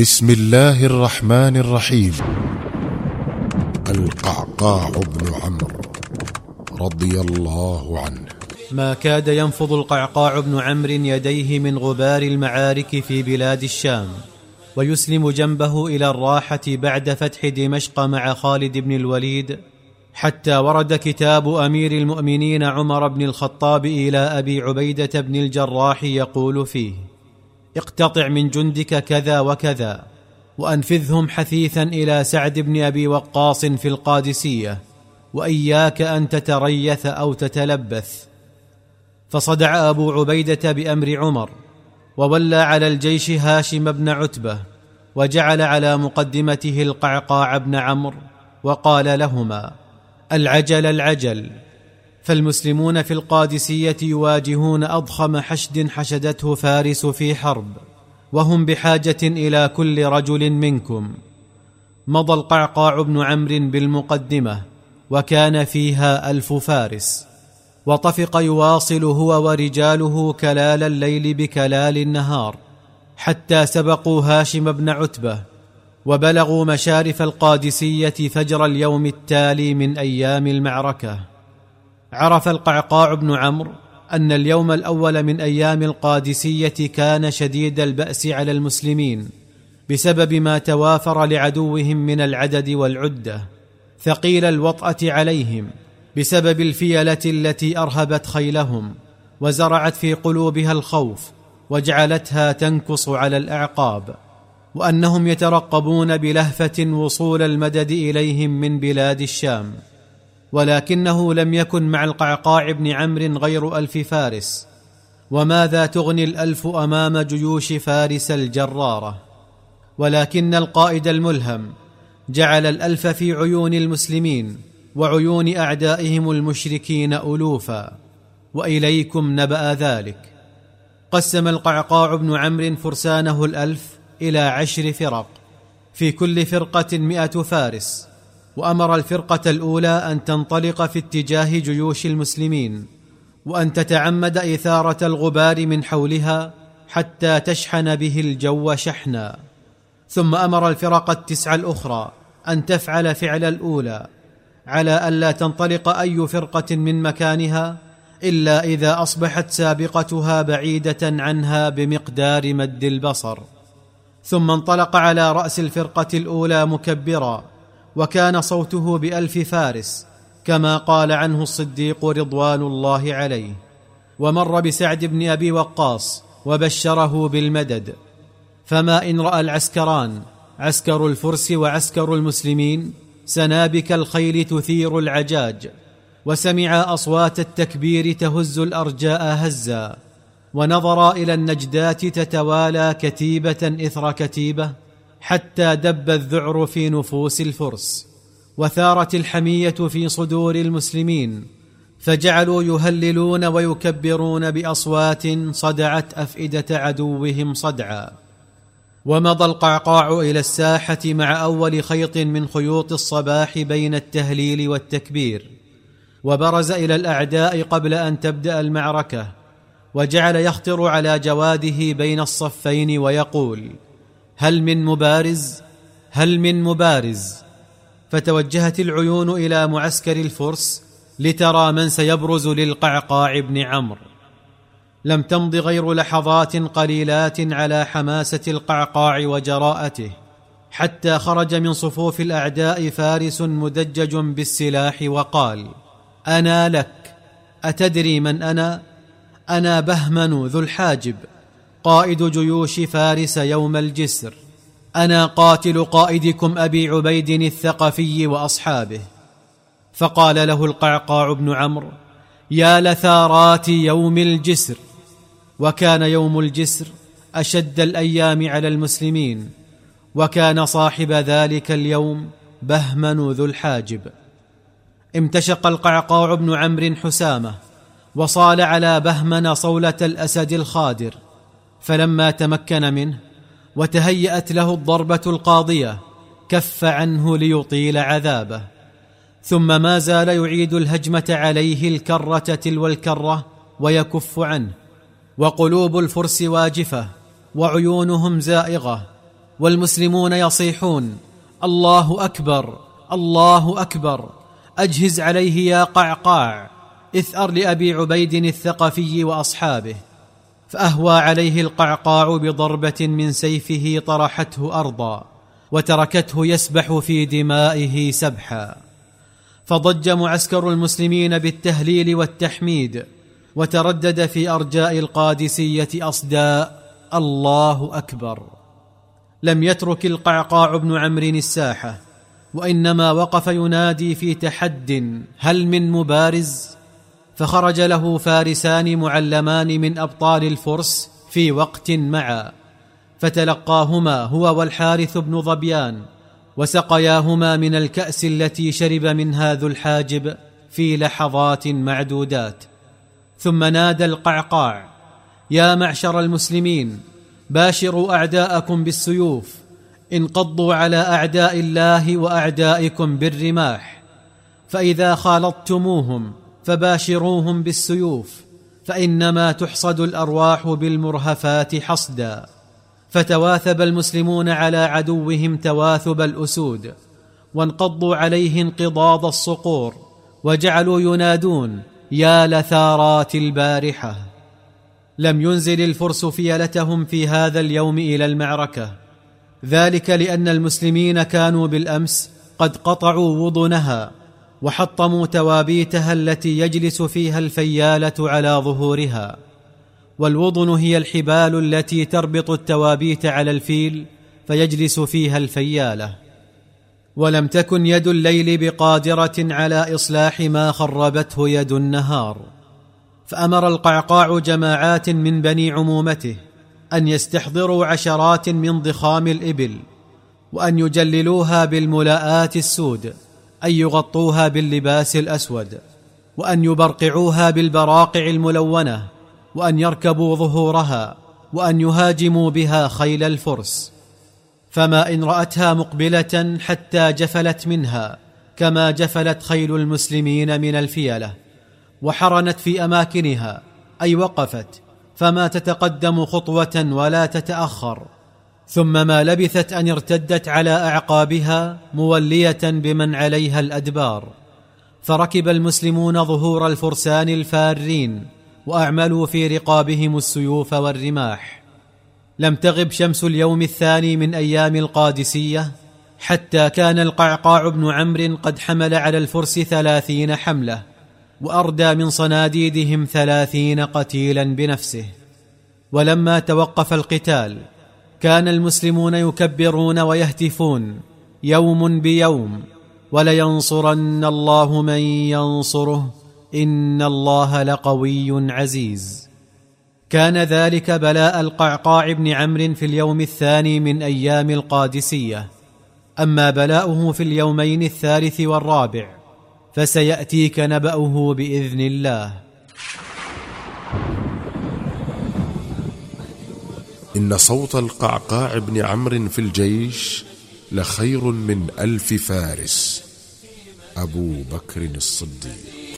بسم الله الرحمن الرحيم. القعقاع بن عمرو رضي الله عنه. ما كاد ينفض القعقاع بن عمرو يديه من غبار المعارك في بلاد الشام ويسلم جنبه إلى الراحة بعد فتح دمشق مع خالد بن الوليد حتى ورد كتاب أمير المؤمنين عمر بن الخطاب إلى أبي عبيدة بن الجراح يقول فيه اقتطع من جندك كذا وكذا وأنفذهم حثيثا إلى سعد بن أبي وقاص في القادسية وإياك أن تتريث أو تتلبث. فصدع أبو عبيدة بأمر عمر وولى على الجيش هاشم بن عتبة وجعل على مقدمته القعقاع بن عمرو وقال لهما العجل العجل. فالمسلمون في القادسية يواجهون أضخم حشد حشدته فارس في حرب وهم بحاجة إلى كل رجل منكم. مضى القعقاع بن عمرو بالمقدمة وكان فيها ألف فارس. وطفق يواصل هو ورجاله كلال الليل بكلال النهار حتى سبقوا هاشم بن عتبة وبلغوا مشارف القادسية فجر اليوم التالي من أيام المعركة. عرف القعقاع بن عمرو أن اليوم الأول من أيام القادسية كان شديد البأس على المسلمين بسبب ما توافر لعدوهم من العدد والعدة ثقيل الوطأة عليهم بسبب الفيلة التي أرهبت خيلهم وزرعت في قلوبها الخوف وجعلتها تنكص على الأعقاب وأنهم يترقبون بلهفة وصول المدد إليهم من بلاد الشام. ولكنه لم يكن مع القعقاع بن عمرو غير ألف فارس. وماذا تغني الألف أمام جيوش فارس الجرارة؟ ولكن القائد الملهم جعل الألف في عيون المسلمين وعيون أعدائهم المشركين ألوفا. وإليكم نبأ ذلك. قسم القعقاع بن عمرو فرسانه الألف إلى عشر فرق في كل فرقة مائه فارس. وأمر الفرقة الأولى أن تنطلق في اتجاه جيوش المسلمين وأن تتعمد إثارة الغبار من حولها حتى تشحن به الجو شحنا. ثم أمر الفرق التسع الأخرى أن تفعل فعل الأولى على ألا تنطلق أي فرقة من مكانها إلا إذا أصبحت سابقتها بعيدة عنها بمقدار مد البصر. ثم انطلق على رأس الفرقة الأولى مكبرا وكان صوته بألف فارس كما قال عنه الصديق رضوان الله عليه. ومر بسعد بن أبي وقاص وبشره بالمدد. فما إن رأى العسكران عسكر الفرس وعسكر المسلمين سنابك الخيل تثير العجاج. وسمع أصوات التكبير تهز الأرجاء هزا. ونظرا إلى النجدات تتوالى كتيبة إثر كتيبة. حتى دب الذعر في نفوس الفرس وثارت الحمية في صدور المسلمين فجعلوا يهللون ويكبرون بأصوات صدعت أفئدة عدوهم صدعا. ومضى القعقاع إلى الساحة مع أول خيط من خيوط الصباح بين التهليل والتكبير وبرز إلى الأعداء قبل أن تبدأ المعركة وجعل يخطر على جواده بين الصفين ويقول هل من مبارز؟ هل من مبارز؟ فتوجهت العيون إلى معسكر الفرس لترى من سيبرز للقعقاع بن عمرو. لم تمض غير لحظات قليلات على حماسة القعقاع وجراءته حتى خرج من صفوف الأعداء فارس مدجج بالسلاح وقال أنا لك. أتدري من أنا؟ أنا بهمن ذو الحاجب. قائد جيوش فارس يوم الجسر. أنا قاتل قائدكم أبي عبيد الثقفي وأصحابه. فقال له القعقاع بن عمرو يا لثارات يوم الجسر. وكان يوم الجسر أشد الأيام على المسلمين. وكان صاحب ذلك اليوم بهمن ذو الحاجب. امتشق القعقاع بن عمرو حسامة وصال على بهمن صولة الأسد الخادر. فلما تمكن منه وتهيأت له الضربة القاضية كف عنه ليطيل عذابه. ثم ما زال يعيد الهجمة عليه الكرة تلو الكرة ويكف عنه. وقلوب الفرس واجفة وعيونهم زائغة والمسلمون يصيحون الله أكبر الله أكبر أجهز عليه يا قعقاع اثار لأبي عبيد الثقفي وأصحابه. فأهوى عليه القعقاع بضربة من سيفه طرحته أرضا وتركته يسبح في دمائه سبحا. فضج معسكر المسلمين بالتهليل والتحميد وتردد في أرجاء القادسية أصداء الله أكبر. لم يترك القعقاع بن عمرو الساحة وإنما وقف ينادي في تحد هل من مبارز؟ فخرج له فارسان معلمان من أبطال الفرس في وقت معا. فتلقاهما هو والحارث بن ظبيان وسقياهما من الكأس التي شرب منها ذو الحاجب في لحظات معدودات. ثم نادى القعقاع يا معشر المسلمين باشروا أعداءكم بالسيوف انقضوا على أعداء الله وأعدائكم بالرماح فإذا خالطتموهم فباشروهم بالسيوف فإنما تحصد الأرواح بالمرهفات حصدا. فتواثب المسلمون على عدوهم تواثب الأسود وانقضوا عليه انقضاض الصقور وجعلوا ينادون يا لثارات البارحة! لم ينزل الفرس فيلتهم في هذا اليوم إلى المعركة. ذلك لأن المسلمين كانوا بالأمس قد قطعوا وضنها. وحطموا توابيتها التي يجلس فيها الفيالة على ظهورها. والوضن هي الحبال التي تربط التوابيت على الفيل فيجلس فيها الفيالة. ولم تكن يد الليل بقادرة على إصلاح ما خربته يد النهار. فأمر القعقاع جماعات من بني عمومته أن يستحضروا عشرات من ضخام الإبل وأن يجللوها بالملاءات السود. أن يغطوها باللباس الأسود وأن يبرقعوها بالبراقع الملونة وأن يركبوا ظهورها وأن يهاجموا بها خيل الفرس. فما إن رأتها مقبلة حتى جفلت منها كما جفلت خيل المسلمين من الفيلة وحرنت في أماكنها أي وقفت فما تتقدم خطوة ولا تتأخر. ثم ما لبثت أن ارتدت على أعقابها مولية بمن عليها الأدبار. فركب المسلمون ظهور الفرسان الفارين وأعملوا في رقابهم السيوف والرماح. لم تغب شمس اليوم الثاني من أيام القادسية حتى كان القعقاع بن عمرو قد حمل على الفرس ثلاثين حملة وأردى من صناديدهم ثلاثين قتيلا بنفسه. ولما توقف القتال كان المسلمون يكبرون ويهتفون يوم بيوم ولينصرن الله من ينصره إن الله لقوي عزيز. كان ذلك بلاء القعقاع بن عمرو في اليوم الثاني من أيام القادسية. أما بلاؤه في اليومين الثالث والرابع فسيأتيك نبأه بإذن الله. إن صوت القعقاع بن عمرو في الجيش لخير من ألف فارس. أبو بكر الصديق.